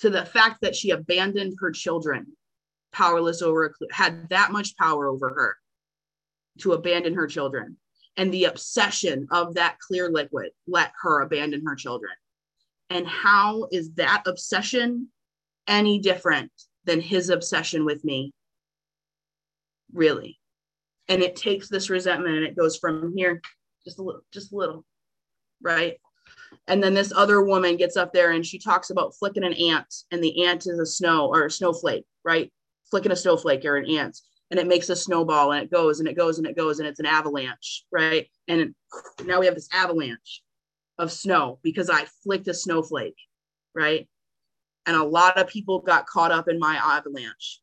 to the fact that she abandoned her children, powerless over a had that much power over her. To abandon her children. And the obsession of that clear liquid let her abandon her children. And how is that obsession any different than his obsession with me really. And it takes this resentment and it goes from here just a little, just a little, right? And then this other woman gets up there and she talks about flicking an ant, and the ant is a snow or a snowflake, right? Flicking a snowflake or an ant, and it makes a snowball and it goes and it goes and it goes and it's an avalanche, right? And now we have this avalanche of snow because I flicked a snowflake, right? And a lot of people got caught up in my avalanche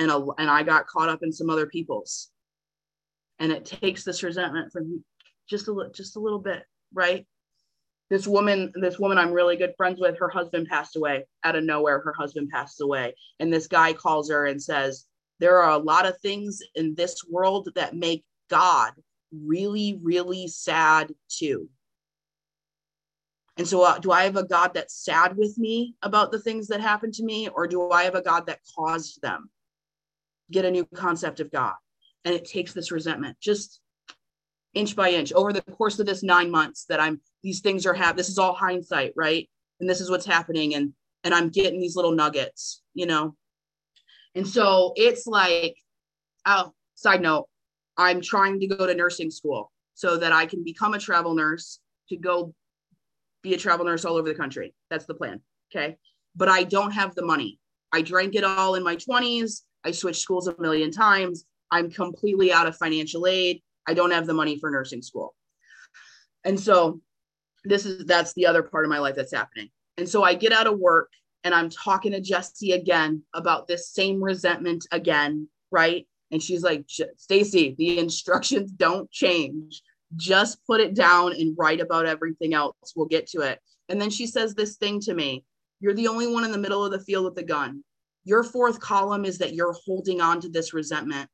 and a, and I got caught up in some other people's. And it takes this resentment from just a just a little bit, right? This woman, this woman I'm really good friends with, her husband passed away out of nowhere. Her husband passed away, and this guy calls her and says, there are a lot of things in this world that make God really, really sad too. And so, uh, do I have a God that's sad with me about the things that happened to me, or do I have a God that caused them? Get a new concept of God. And it takes this resentment just inch by inch over the course of this nine months that I'm, these things are happening. This is all hindsight, right? And this is what's happening. And, and I'm getting these little nuggets, you know? And so it's like, oh, side note, I'm trying to go to nursing school so that I can become a travel nurse to go be a travel nurse all over the country. That's the plan. Okay. But I don't have the money. I drank it all in my 20s. I switched schools a million times. I'm completely out of financial aid. I don't have the money for nursing school. And so this is that's the other part of my life that's happening. And so I get out of work and I'm talking to Jesse again about this same resentment again, right? And she's like, Stacie, the instructions don't change. Just put it down and write about everything else. We'll get to it. And then she says this thing to me You're the only one in the middle of the field with a gun. Your fourth column is that you're holding on to this resentment.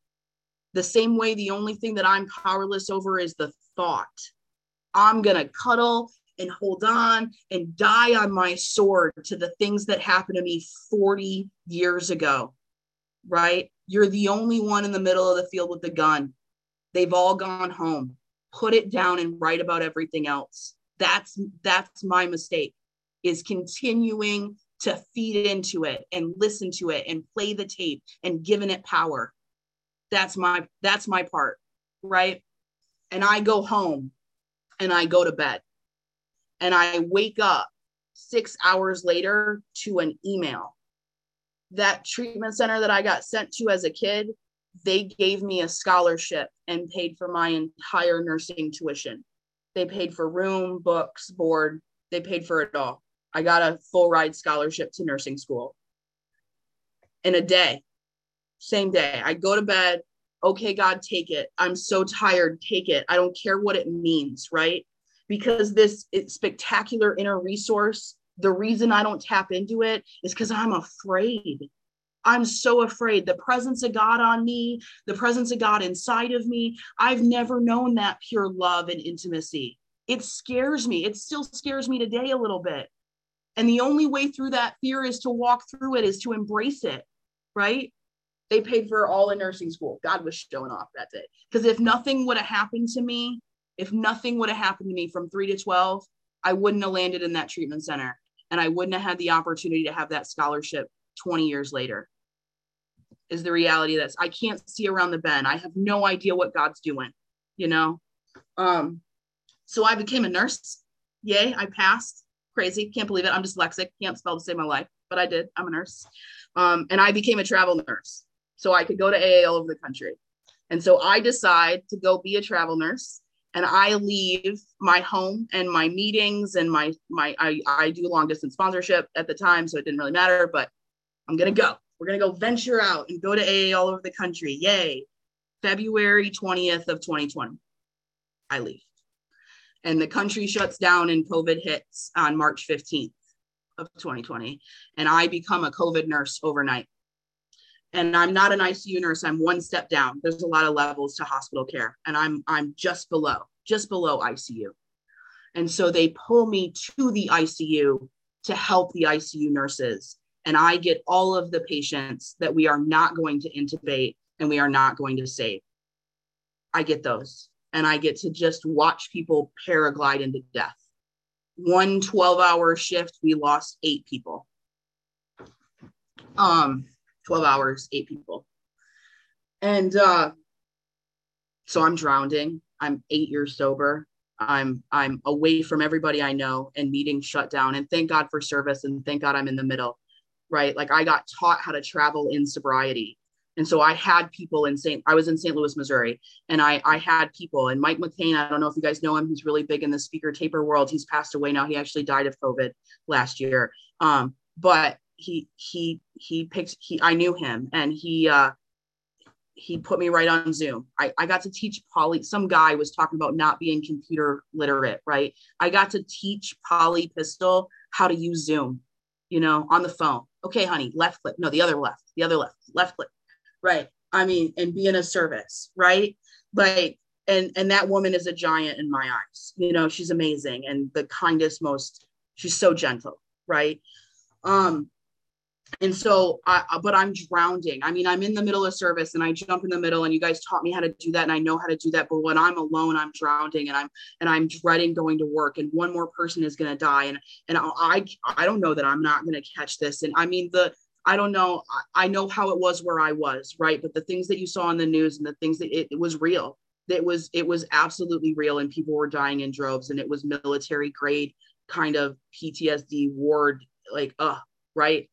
The same way, the only thing that I'm powerless over is the thought. I'm going to cuddle and hold on and die on my sword to the things that happened to me 40 years ago, right? You're the only one in the middle of the field with the gun. They've all gone home. Put it down and write about everything else. That's that's my mistake is continuing to feed into it and listen to it and play the tape and giving it power. That's my that's my part, right? And I go home and I go to bed and I wake up six hours later to an email. That treatment center that I got sent to as a kid, they gave me a scholarship and paid for my entire nursing tuition. They paid for room, books, board, they paid for it all. I got a full ride scholarship to nursing school in a day, same day. I go to bed. Okay, God, take it. I'm so tired. Take it. I don't care what it means, right? because this spectacular inner resource, the reason I don't tap into it is because I'm afraid. I'm so afraid. The presence of God on me, the presence of God inside of me, I've never known that pure love and intimacy. It scares me. It still scares me today a little bit. And the only way through that fear is to walk through it, is to embrace it, right? They paid for all in nursing school. God was showing off that day. Because if nothing would have happened to me, if nothing would have happened to me from three to 12, I wouldn't have landed in that treatment center and I wouldn't have had the opportunity to have that scholarship 20 years later. Is the reality that I can't see around the bend. I have no idea what God's doing, you know? Um, so I became a nurse. Yay, I passed. Crazy. Can't believe it. I'm dyslexic. Can't spell to save my life, but I did. I'm a nurse. Um, and I became a travel nurse. So I could go to AA all over the country. And so I decide to go be a travel nurse and I leave my home and my meetings and my my I, I do long distance sponsorship at the time, so it didn't really matter, but I'm gonna go. We're gonna go venture out and go to AA all over the country. Yay. February 20th of 2020. I leave. And the country shuts down and COVID hits on March 15th of 2020. And I become a COVID nurse overnight and I'm not an ICU nurse. I'm one step down. There's a lot of levels to hospital care, and I'm I'm just below, just below ICU. And so they pull me to the ICU to help the ICU nurses, and I get all of the patients that we are not going to intubate and we are not going to save. I get those, and I get to just watch people paraglide into death. One 12 hour shift, we lost eight people. Um, 12 hours, eight people. And uh, so I'm drowning. I'm eight years sober. I'm I'm away from everybody I know and meetings shut down. And thank God for service and thank God I'm in the middle. Right. Like I got taught how to travel in sobriety. And so I had people in St. I was in St. Louis, Missouri, and I I had people and Mike McCain. I don't know if you guys know him. He's really big in the speaker taper world. He's passed away now. He actually died of COVID last year. Um, but he he he picked he I knew him and he uh he put me right on Zoom. I, I got to teach Polly. Some guy was talking about not being computer literate, right? I got to teach Polly Pistol how to use Zoom, you know, on the phone. Okay, honey, left click. No, the other left, the other left, left click. Right. I mean, and be in a service, right? Like, and and that woman is a giant in my eyes. You know, she's amazing and the kindest, most. She's so gentle, right? Um, and so I, but i'm drowning i mean i'm in the middle of service and i jump in the middle and you guys taught me how to do that and i know how to do that but when i'm alone i'm drowning and i'm and i'm dreading going to work and one more person is going to die and and i i don't know that i'm not going to catch this and i mean the i don't know I, know how it was where i was right? But the things that you saw in the news and the things that it, it was real. It was it was absolutely real and people were dying in droves and it was military grade kind of ptsd ward like uh right?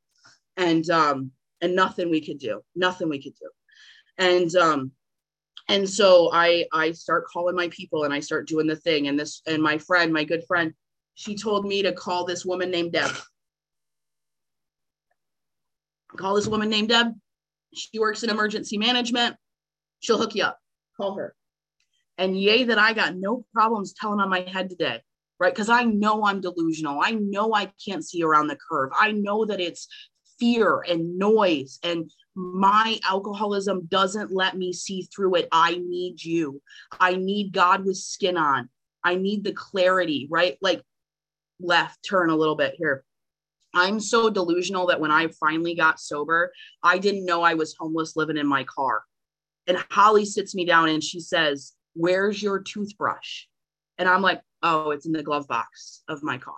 And um and nothing we could do nothing we could do. And um and so i i start calling my people and i start doing the thing and this and my friend my good friend she told me to call this woman named deb call this woman named deb she works in emergency management she'll hook you up call her and yay that i got no problems telling on my head today right because i know i'm delusional i know i can't see around the curve i know that it's fear and noise and my alcoholism doesn't let me see through it. I need you. I need God with skin on. I need the clarity, right? Like left turn a little bit here. I'm so delusional that when I finally got sober, I didn't know I was homeless living in my car. And Holly sits me down and she says, Where's your toothbrush? And I'm like, Oh, it's in the glove box of my car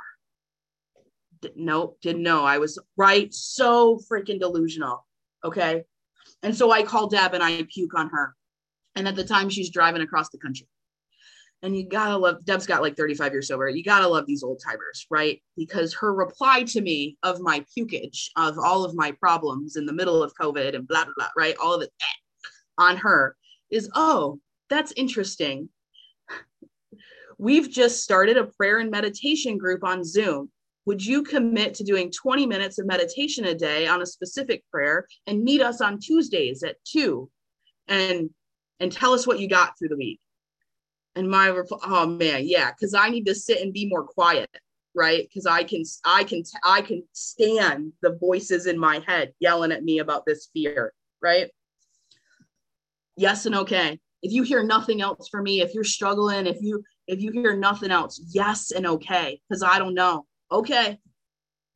nope, didn't know. I was right. So freaking delusional. Okay. And so I call Deb and I puke on her. And at the time, she's driving across the country. And you gotta love, Deb's got like 35 years sober. You gotta love these old timers, right? Because her reply to me of my pukage, of all of my problems in the middle of COVID and blah, blah, blah, right? All of it eh, on her is, oh, that's interesting. We've just started a prayer and meditation group on Zoom would you commit to doing 20 minutes of meditation a day on a specific prayer and meet us on Tuesdays at 2 and and tell us what you got through the week? And my oh man, yeah, cuz I need to sit and be more quiet, right? Cuz I can I can I can stand the voices in my head yelling at me about this fear, right? Yes and okay. If you hear nothing else from me, if you're struggling, if you if you hear nothing else, yes and okay, because I don't know okay.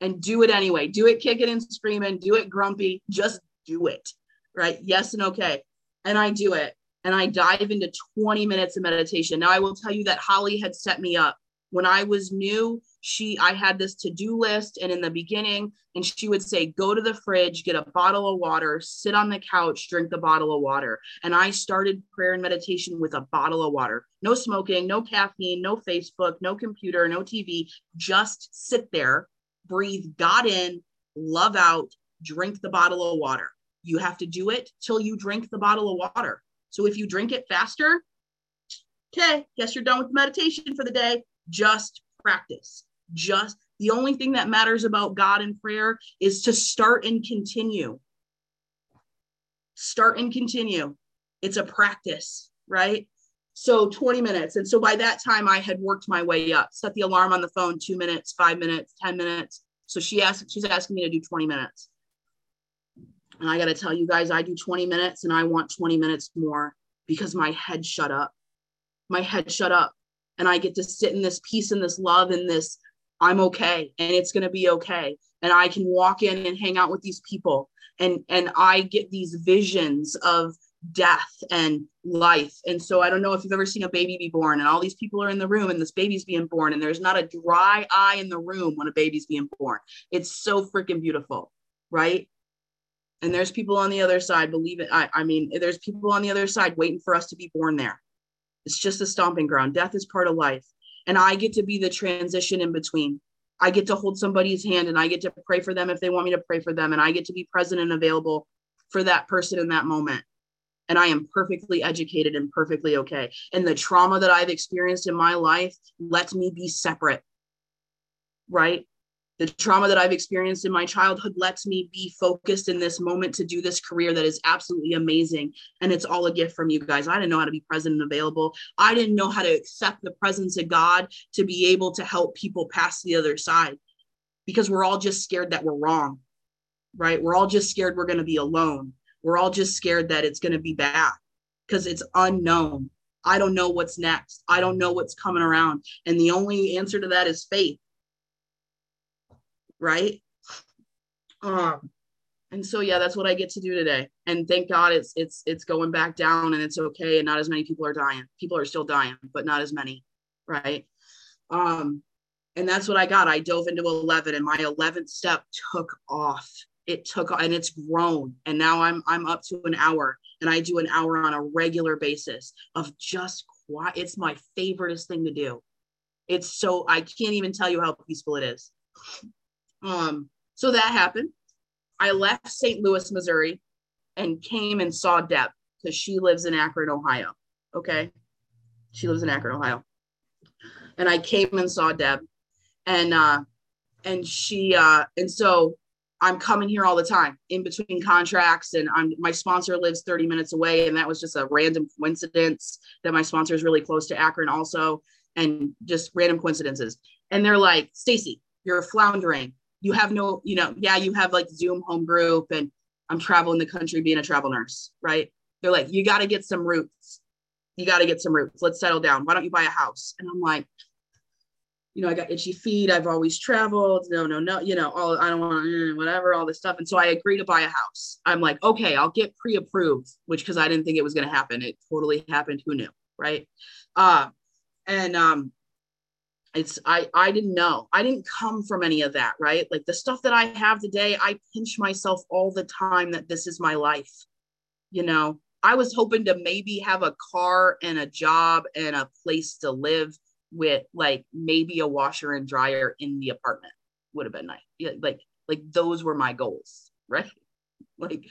And do it anyway. Do it kicking and screaming, do it grumpy, just do it. Right? Yes and okay. And I do it. And I dive into 20 minutes of meditation. Now I will tell you that Holly had set me up. When I was new, she I had this to-do list and in the beginning and she would say go to the fridge get a bottle of water sit on the couch drink the bottle of water. And I started prayer and meditation with a bottle of water. No smoking no caffeine no Facebook no computer no TV just sit there breathe God in love out drink the bottle of water. You have to do it till you drink the bottle of water so if you drink it faster okay guess you're done with meditation for the day just practice just the only thing that matters about God and prayer is to start and continue. Start and continue. It's a practice, right? So 20 minutes. And so by that time, I had worked my way up, set the alarm on the phone two minutes, five minutes, 10 minutes. So she asked, she's asking me to do 20 minutes. And I got to tell you guys, I do 20 minutes and I want 20 minutes more because my head shut up. My head shut up. And I get to sit in this peace and this love and this I'm okay and it's going to be okay. And I can walk in and hang out with these people and and I get these visions of death and life. And so I don't know if you've ever seen a baby be born and all these people are in the room and this baby's being born and there's not a dry eye in the room when a baby's being born. It's so freaking beautiful, right? And there's people on the other side, believe it. I, I mean, there's people on the other side waiting for us to be born there. It's just a stomping ground. Death is part of life and I get to be the transition in between. I get to hold somebody's hand and I get to pray for them if they want me to pray for them. And I get to be present and available for that person in that moment. And I am perfectly educated and perfectly okay. And the trauma that I've experienced in my life lets me be separate, right? The trauma that I've experienced in my childhood lets me be focused in this moment to do this career that is absolutely amazing. And it's all a gift from you guys. I didn't know how to be present and available. I didn't know how to accept the presence of God to be able to help people pass the other side because we're all just scared that we're wrong, right? We're all just scared we're going to be alone. We're all just scared that it's going to be bad because it's unknown. I don't know what's next. I don't know what's coming around. And the only answer to that is faith. Right? Um, and so yeah, that's what I get to do today. And thank God it's it's it's going back down and it's okay and not as many people are dying. People are still dying, but not as many, right? Um and that's what I got. I dove into 11 and my 11th step took off. It took and it's grown and now I'm I'm up to an hour and I do an hour on a regular basis of just quiet. It's my favoriteest thing to do. It's so I can't even tell you how peaceful it is. Um so that happened I left St. Louis, Missouri, and came and saw Deb because she lives in Akron, Ohio. Okay. She lives in Akron, Ohio. And I came and saw Deb. And uh and she uh and so I'm coming here all the time in between contracts and I'm my sponsor lives 30 minutes away and that was just a random coincidence that my sponsor is really close to Akron also and just random coincidences. And they're like, "Stacie, you're floundering you have no, you know, yeah, you have like Zoom home group and I'm traveling the country being a travel nurse, right? They're like, you got to get some roots. You got to get some roots. Let's settle down. Why don't you buy a house? And I'm like, you know, I got itchy feet. I've always traveled. No, no, no, you know, all I don't want to, whatever, all this stuff. And so I agree to buy a house. I'm like, okay, I'll get pre approved, which because I didn't think it was going to happen. It totally happened. Who knew? Right. Uh, and um, it's i i didn't know. I didn't come from any of that right? Like the stuff that i have today i pinch myself all the time that this is my life you know? I was hoping to maybe have a car and a job and a place to live with like maybe a washer and dryer in the apartment would have been nice. Like like those were my goals right? Like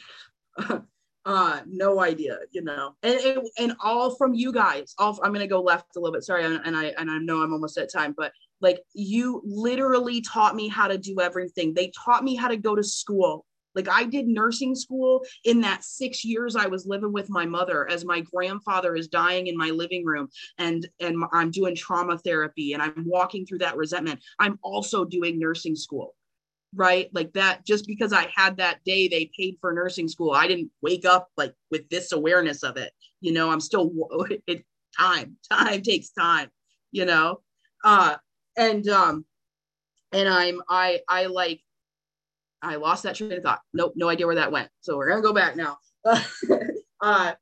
uh no idea you know. And and, all from you guys. All i'm gonna go left a little bit. Sorry and i and i know i'm almost at time but like you literally taught me how to do everything. They taught me how to go to school. Like i did nursing school in that six years i was living with my mother as my grandfather is dying in my living room and and i'm doing trauma therapy and i'm walking through that resentment. I'm also doing nursing school right? Like that, just because I had that day they paid for nursing school, I didn't wake up like with this awareness of it. You know, I'm still, it time, time takes time, you know? Uh, and, um, and I'm, I, I like, I lost that train of thought. Nope, no idea where that went. So we're gonna go back now. uh,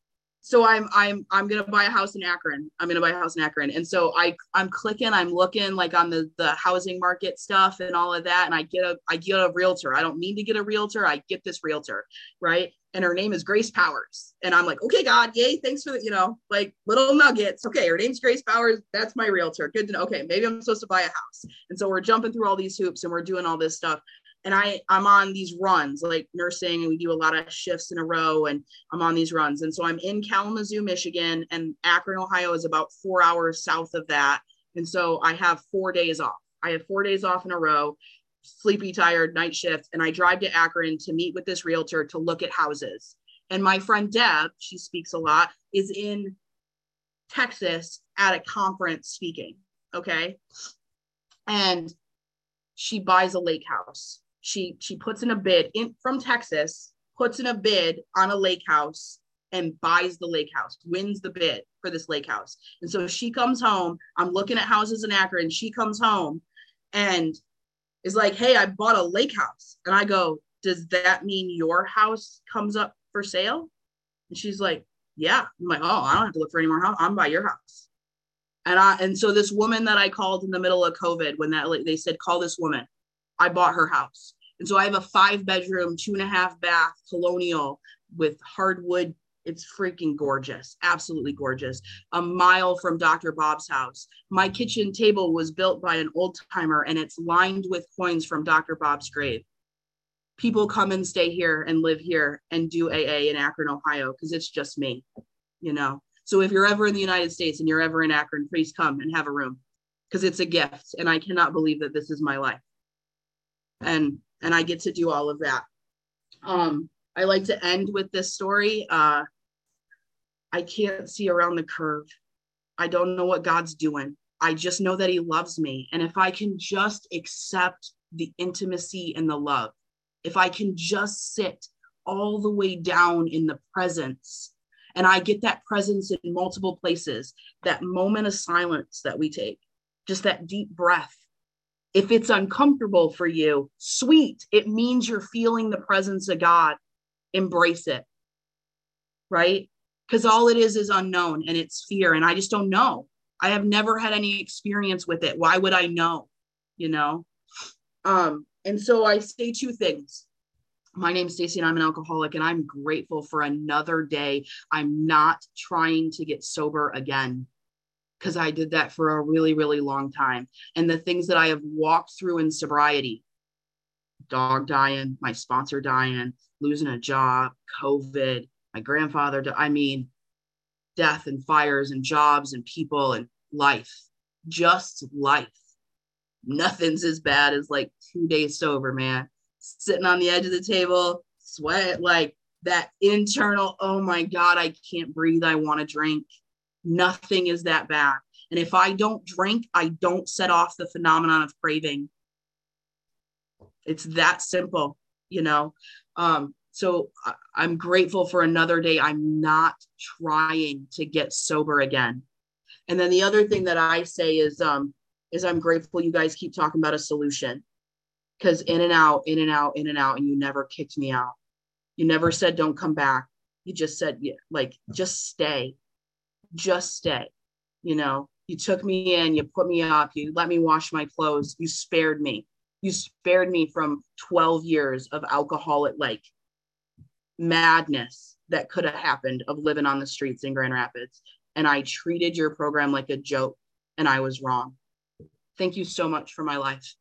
so I'm I'm I'm gonna buy a house in Akron. I'm gonna buy a house in Akron, and so I I'm clicking, I'm looking like on the the housing market stuff and all of that, and I get a I get a realtor. I don't mean to get a realtor, I get this realtor, right? And her name is Grace Powers, and I'm like, okay, God, yay, thanks for the you know like little nuggets. Okay, her name's Grace Powers. That's my realtor. Good to know. Okay, maybe I'm supposed to buy a house, and so we're jumping through all these hoops and we're doing all this stuff, and I I'm on these runs like nursing and we do a lot of shifts in a row and I'm on these runs. And so I'm in Kalamazoo Michigan and Akron Ohio is about 4 hours south of that. And so I have 4 days off. I have 4 days off in a row sleepy tired night shift and I drive to Akron to meet with this realtor to look at houses. And my friend Deb she speaks a lot is in Texas at a conference speaking okay? And she buys a lake house she she puts in a bid in from Texas, puts in a bid on a lake house and buys the lake house, wins the bid for this lake house. And so she comes home. I'm looking at houses in Akron. She comes home and is like, Hey, I bought a lake house. And I go, Does that mean your house comes up for sale? And she's like, Yeah. I'm like, Oh, I don't have to look for any more house. I'm by your house. And I and so this woman that I called in the middle of COVID when that they said, call this woman. I bought her house. And so I have a five bedroom, two and a half bath colonial with hardwood. It's freaking gorgeous, absolutely gorgeous. A mile from Dr. Bob's house. My kitchen table was built by an old timer and it's lined with coins from Dr. Bob's grave. People come and stay here and live here and do AA in Akron, Ohio, because it's just me, you know. So if you're ever in the United States and you're ever in Akron, please come and have a room because it's a gift. And I cannot believe that this is my life. And and I get to do all of that. Um, I like to end with this story. Uh, I can't see around the curve. I don't know what God's doing. I just know that He loves me. And if I can just accept the intimacy and the love, if I can just sit all the way down in the presence. And I get that presence in multiple places, that moment of silence that we take, just that deep breath. If it's uncomfortable for you, sweet, it means you're feeling the presence of God. Embrace it. Right? Because all it is is unknown and it's fear. And I just don't know. I have never had any experience with it. Why would I know? You know? Um, and so I say two things. My name's Stacie and I'm an alcoholic and I'm grateful for another day. I'm not trying to get sober again because I did that for a really, really long time. And the things that I have walked through in sobriety dog dying, my sponsor dying, losing a job, COVID, my grandfather, I mean, death and fires and jobs and people and life, just life nothing's as bad as like two days sober, man. Sitting on the edge of the table, sweat, like that internal, oh my God, I can't breathe. I want to drink. Nothing is that bad. And if I don't drink, I don't set off the phenomenon of craving. It's that simple, you know? Um, so I, am grateful for another day. I'm not trying to get sober again. And then the other thing that I say is um, is I'm grateful you guys keep talking about a solution because in and out, in and out, in and out, and you never kicked me out. You never said don't come back. You just said like just stay, just stay. You know, you took me in, you put me up, you let me wash my clothes, you spared me. You spared me from 12 years of alcoholic like madness that could have happened of living on the streets in Grand Rapids. And I treated your program like a joke and I was wrong. Thank you so much for my life.